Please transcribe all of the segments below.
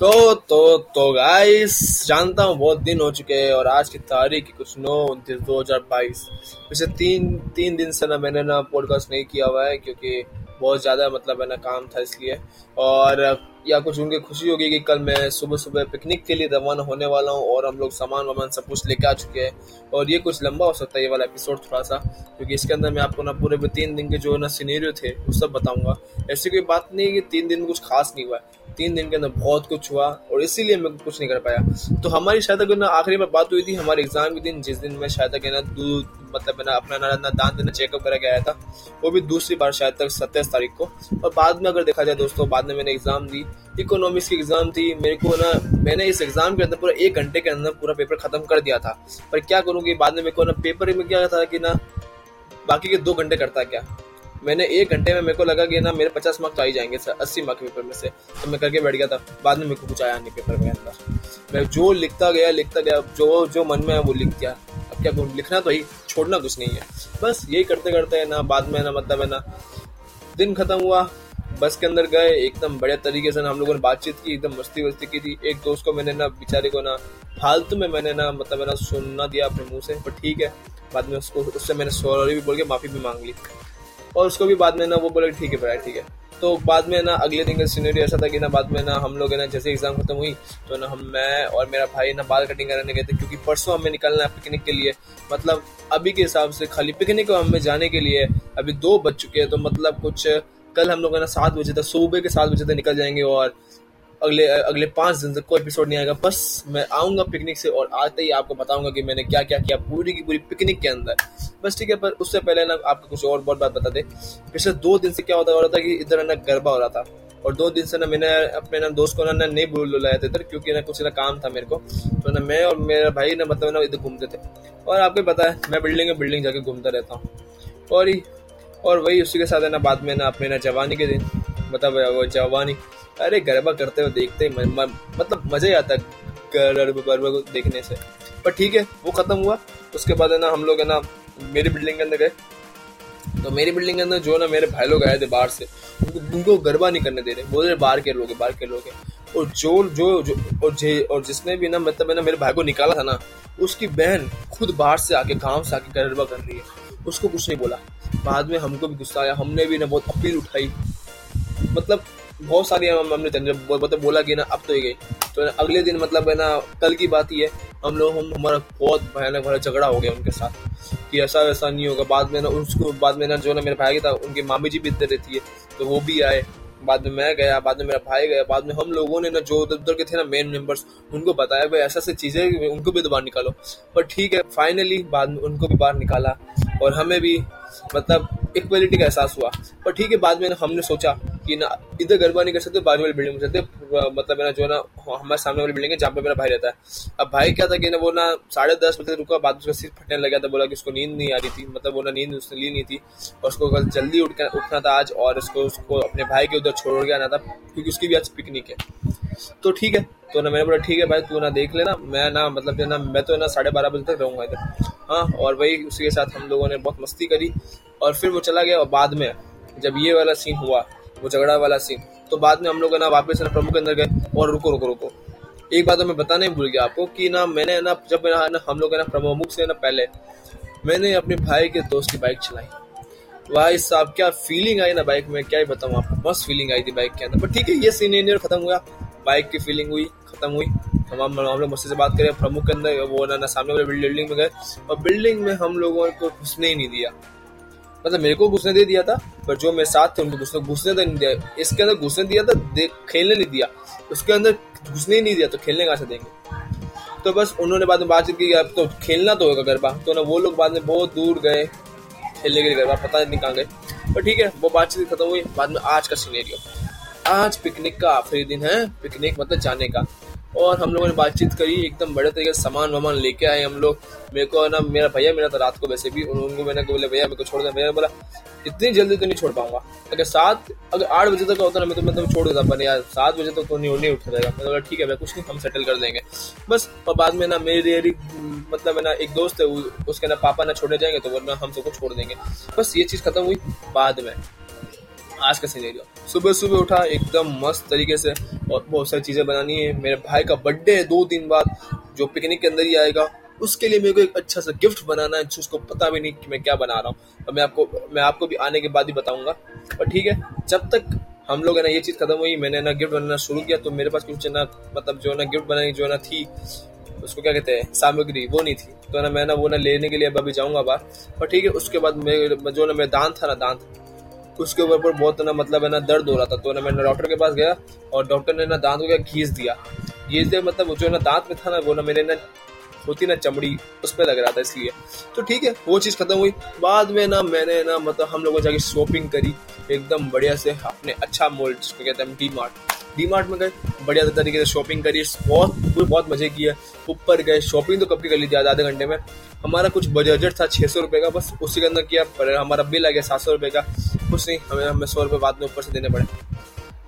तो तो तो गाइस जानता हूँ बहुत दिन हो चुके हैं और आज की तारीख कुछ नौ, उनतीस दो हज़ार बाईस। पिछले तीन तीन दिन से ना मैंने ना पॉडकास्ट नहीं किया हुआ है क्योंकि बहुत ज़्यादा मतलब है ना काम था इसलिए। और या कुछ उनकी खुशी होगी कि कल मैं सुबह सुबह पिकनिक के लिए रवाना होने वाला हूँ और हम लोग सामान वामान सब कुछ लेके आ चुके हैं। और ये कुछ लंबा हो सकता है ये वाला एपिसोड थोड़ा सा क्योंकि इसके अंदर मैं आपको ना पूरे तीन दिन के जो ना सीनेरियो थे, वो सब बताऊँगा। ऐसी कोई बात नहीं है कि तीन दिन में कुछ खास नहीं हुआ है। तीन दिन के अंदर बहुत कुछ हुआ और इसीलिए मैं कुछ नहीं कर पाया। तो हमारी शायद ना आखिरी में बात हुई थी हमारे एग्ज़ाम के दिन जिस दिन मैं शायद ना दूध मतलब ना अपना ना, ना दांत देना चेकअप करा गया था वो भी दूसरी बार शायद तक सत्ताईस तारीख को। और बाद में अगर देखा जाए दोस्तों बाद में मैंने एग्ज़ाम दी इकोनॉमिक्स की एग्ज़ाम थी मेरे को ना मैंने इस एग्ज़ाम के अंदर पूरा एक घंटे के अंदर पूरा पेपर खत्म कर दिया था। पर क्या करूँगी बाद में मेरे को ना पेपर में क्या था कि ना बाकी के दो घंटे करता क्या? मैंने एक घंटे में मेरे को लगा कि ना मेरे पचास मार्क्स आ ही जाएँगे, सर, अस्सी मार्क पेपर में से। तो मैं करके बैठ गया था। बाद में मेरे को कुछ आया नहीं पेपर के अंदर। मैं जो लिखता गया लिखता गया, जो जो मन में है वो लिख दिया। अब क्या लिखना तो ही, छोड़ना कुछ नहीं है। बस यही करते करते है ना, बाद में ना मतलब है ना, दिन खत्म हुआ। बस के अंदर गए, एकदम बढ़िया तरीके से ना हम लोगों ने बातचीत की, एकदम मस्ती वस्ती की थी। एक दोस्त को मैंने ना, बेचारे को ना, फालतू में मैंने ना मतलब ना, सुनना दिया अपने मुँह से, पर ठीक है। बाद में उसको, उससे मैंने सॉरी भी बोल के माफ़ी भी मांग ली। और उसको भी बाद में ना वो बोले ठीक है भाई, ठीक है। तो बाद में ना अगले दिन का सीनरी ऐसा था कि ना बाद में ना हम लोग है ना जैसे एग्ज़ाम खत्म हुई तो ना हम, मैं और मेरा भाई ना बाल कटिंग कराने गए थे, क्योंकि परसों हमें निकलना है पिकनिक के लिए। मतलब अभी के हिसाब से खाली पिकनिक हमें जाने के लिए अभी दो बज चुके हैं तो मतलब कुछ कल हम लोग है ना सात बजे तक, सुबह के सात बजे तक निकल जाएँगे और अगले अगले पाँच दिन तक कोई एपिसोड नहीं आएगा। बस मैं आऊँगा पिकनिक से और आते ही आपको बताऊँगा कि मैंने क्या क्या किया पूरी की पूरी पिकनिक के अंदर। बस ठीक है, पर उससे पहले ना आपको कुछ और बहुत बात बता दे। पिछले दो दिन से क्या होता हो रहा था कि इधर ना गरबा हो रहा था और दो दिन से ना मैंने अपने ना दोस्त को ना ना नहीं बोल लाया था इधर क्योंकि ना कुछ ना काम था मेरे को। तो ना मैं और मेरा भाई ना मतलब ना इधर घूमते थे। और आपको पता है, मैं बिल्डिंग में बिल्डिंग जाके घूमता रहता हूँ। और ही और वही उसी के साथ है ना बाद में ना अपने ना जवानी के दिन मतलब वो जवानी अरे गरबा करते हुए देखते म, मतलब मज़ा ही आता है गरबा को देखने से। पर ठीक है वो खत्म हुआ। उसके बाद है ना हम लोग है ना मेरी बिल्डिंग के अंदर गए। तो मेरी बिल्डिंग के अंदर जो ना मेरे भाई लोग आए थे बाहर से उनको उनको गरबा नहीं करने दे रहे। बोल रहे बाहर के लोग बाहर के लोग। और जो जो जो और जे और जिसने भी ना मतलब है ना मेरे भाई को निकाला था ना उसकी बहन खुद बाहर से आके गाँव से आके गरबा कर रही है। उसको कुछ नहीं बोला। बाद में हमको भी गुस्सा आया। हमने भी ना बहुत अपील उठाई। मतलब बहुत सारी हम हमने मतलब बोला कि ना, अब तो ही गई। तो अगले दिन मतलब है ना, कल की बात ही है, हम लोग हम हमारा बहुत भयानक भरा झगड़ा हो गया उनके साथ, कि ऐसा वैसा नहीं होगा। बाद में ना, उसको बाद में ना जो ना मेरे भाई था, उनकी मामी जी भी इधर रहती है तो वो भी आए। बाद में मैं गया, बाद में मेरा भाई गया, बाद में हम लोगों ने ना, जो उधर उधर के थे ना मेन मेंबर्स उनको बताया, भाई, ऐसा ऐसी चीज़ें उनको भी तो बाहर निकालो। पर ठीक है फाइनली बाद में उनको भी बाहर निकाला। और हमें भी मतलब इक्वलिटी का एहसास हुआ। पर ठीक है, बाद में हमने सोचा कि ना, इधर गरबा नहीं कर सकते बाजू वाली बिल्डिंग में सकते। मतलब ना जो ना, हमारे सामने वाली बिल्डिंग है, जहाँ पे मेरा भाई रहता है। अब भाई क्या था कि ना, वो ना साढ़े दस बजे रुका, बाद उसका सिर फटने लगा था, बोला कि उसको नींद नहीं आ रही थी। मतलब वो ना नींद उसने ली नहीं थी। और उसको कल जल्दी उठ उठना था आज, और उसको उसको अपने भाई के उधर छोड़ के आना था, क्योंकि उसकी भी आज पिकनिक है। तो ठीक है तो ना मैंने बोला, ठीक है भाई, तू ना देख लेना, मैं ना मतलब ना, मैं तो ना साढ़े बारह बजे तक रहूँगा इधर। हाँ और वही उसी के साथ हम लोगों ने बहुत मस्ती करी, और फिर वो चला गया, और बाद में जब ये वाला सीन हुआ, वो झगड़ा वाला सीन तो बाद में हम लोग ना वापस ना प्रमुख के अंदर गए, और रुको रुको रुको। एक बात तो मैं बताने भूल गया आपको कि ना मैंने ना, जब ना, हम लोग ना प्रमुख से ना पहले, मैंने अपने भाई के दोस्त की बाइक चलाई। भाई साहब, क्या फीलिंग आई ना बाइक में? क्या ही बताऊँ आपको, मस्त फीलिंग आई थी बाइक के अंदर। पर ठीक है, ये सीन खत्म हुआ। बाइक की फीलिंग हुई, खत्म हुई। हम हम लोग मुझसे से बात करें, प्रमुख के अंदर वो ना सामने वाले बिल्डिंग में गए और बिल्डिंग में हम लोगों को घुसने ही नहीं दिया। मतलब मेरे को घुसने दे दिया था, पर जो मेरे साथ थे, उनको घुसने घुसने तो नहीं दिया। इसके अंदर घुसने दिया था खेलने नहीं दिया। उसके अंदर घुसने ही नहीं दिया तो खेलने कहाँ से देंगे? तो बस उन्होंने बाद में बातचीत की, अब तो खेलना तो होगा गरबा। तो ना वो लोग बाद में बहुत दूर गए, खेलने के लिए गरबा, पता नहीं कहाँ गए। पर ठीक है, वो बातचीत खत्म हुई, बाद में आज का सीनेरियो आज पिकनिक का आखिरी दिन है, पिकनिक मतलब जाने का। और हम लोगों ने बातचीत करी, एकदम बड़े तरीके से सामान वामान लेके आए हम लोग। मेरे को ना, मेरा भैया मेरा था रात को वैसे भी उनको मैंने बोले, भैया, मेरे को छोड़ दिया मैंने बोला, इतनी जल्दी तो नहीं छोड़ पाऊँगा। अगर सात, अगर आठ बजे तक होता ना, मैं तो मैं तो छोड़ देता, पर यार सात बजे तक तो नहीं नहीं उठ जाएगा मैंने बोला, ठीक है मैं कुछ नहीं, हम सेटल कर देंगे। बस, और बाद में ना, मेरी मतलब ना, एक दोस्त है उसके ना पापा ना छोड़ने जाएँगे तो वो ना हम सबको छोड़ देंगे। बस ये चीज़ खत्म हुई बाद में। आज का सिनेरियो सुबह सुबह उठा, एकदम मस्त तरीके से, और बहुत सारी चीज़ें बनानी है। मेरे भाई का बर्थडे है दो दिन बाद, जो पिकनिक के अंदर ही आएगा। उसके लिए मेरे को एक अच्छा सा गिफ्ट बनाना है, जिसको पता भी नहीं कि मैं क्या बना रहा हूँ। और मैं आपको मैं आपको भी आने के बाद ही बताऊँगा। और ठीक है, जब तक हम लोग है ना, ये चीज़ खत्म हुई, मैंने ना गिफ्ट बनाना शुरू किया तो मेरे पास कुछ ना मतलब जो ना गिफ्ट बनानी जो ना थी, उसको क्या कहते हैं, सामग्री, वो नहीं थी। तो ना, मैं ना वो ना लेने के लिए अब अभी जाऊँगा बाहर। और ठीक है, उसके बाद मेरे, जो ना मेरा दांत था ना दांत उसके ऊपर बहुत ना मतलब है ना दर्द हो रहा था तो ना मैं डॉक्टर के पास गया और डॉक्टर ने ना दांत को क्या घीस दिया। घीस दिया मतलब जो ना दांत में था ना, वो ना मेरे ना होती ना चमड़ी, उस पर लग रहा था इसलिए। तो ठीक है, वो चीज़ खत्म हुई। बाद में ना मैंने ना मतलब हम लोगों जाके शॉपिंग करी, एकदम बढ़िया से अपने अच्छा मॉल जिसको कहते हैं डी मार्ट डी मार्ट में गए, बढ़िया तरीके से शॉपिंग करी, बहुत बहुत मज़े किए। ऊपर गए शॉपिंग तो कब की कर ली थी आधे घंटे में? हमारा कुछ बजट था छः सौ रुपये का, बस उसी के अंदर किया, पर हमारा बिल आ गया सात सौ रुपये का। कुछ नहीं हमें हमें सौ रुपये बाद में ऊपर से देने पड़े।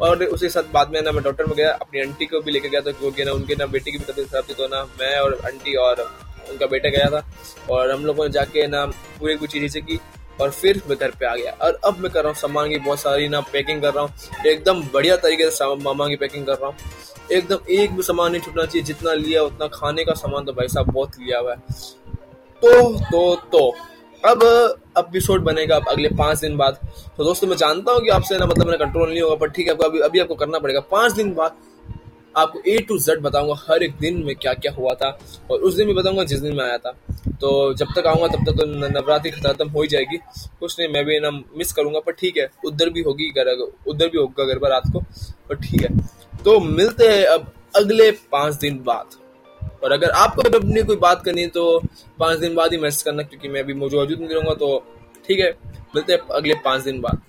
और उसी साथ बाद में ना मैं डॉक्टर में गया अपनी आंटी को भी लेके गया था, क्योंकि ना उनके ना बेटी की भी तबीयत खराब थी तो ना मैं और आंटी और उनका बेटा गया था। और हम लोगों ने जाके ना पूरी कुछ चीज़ें की, और फिर मैं घर पे आ गया। और अब मैं कर रहा हूँ सामान की बहुत सारी ना पैकिंग कर रहा हूँ। एकदम बढ़िया तरीके से मामा की पैकिंग कर रहा हूँ। एकदम एक भी सामान नहीं छूटना चाहिए, जितना लिया उतना खाने का सामान तो भाई साहब बहुत लिया हुआ है। तो तो तो। अब एपिसोड बनेगा अब अगले पाँच दिन बाद। तो दोस्तों, मैं जानता हूँ कि आपसे ना मतलब मेरा कंट्रोल नहीं होगा पर ठीक है आपको अभी अभी आपको करना पड़ेगा। पाँच दिन बाद आपको ए टू जेड बताऊँगा, हर एक दिन में क्या क्या हुआ था, और उस दिन भी बताऊँगा जिस दिन मैं आया था। तो जब तक आऊँगा, तब तक तो नवरात्रि खत्म हो ही जाएगी। कुछ नहीं, मैं भी ना मिस करूँगा पर ठीक है, उधर भी होगी उधर भी होगा गरबा रात को पर ठीक है। तो मिलते हैं अब अगले पाँच दिन बाद। और अगर आपको अपनी कोई बात करनी है तो पाँच दिन बाद ही मैसेज करना, क्योंकि मैं अभी मौजूद नहीं रहूँगा तो ठीक है, मिलते हैं अगले पाँच दिन बाद।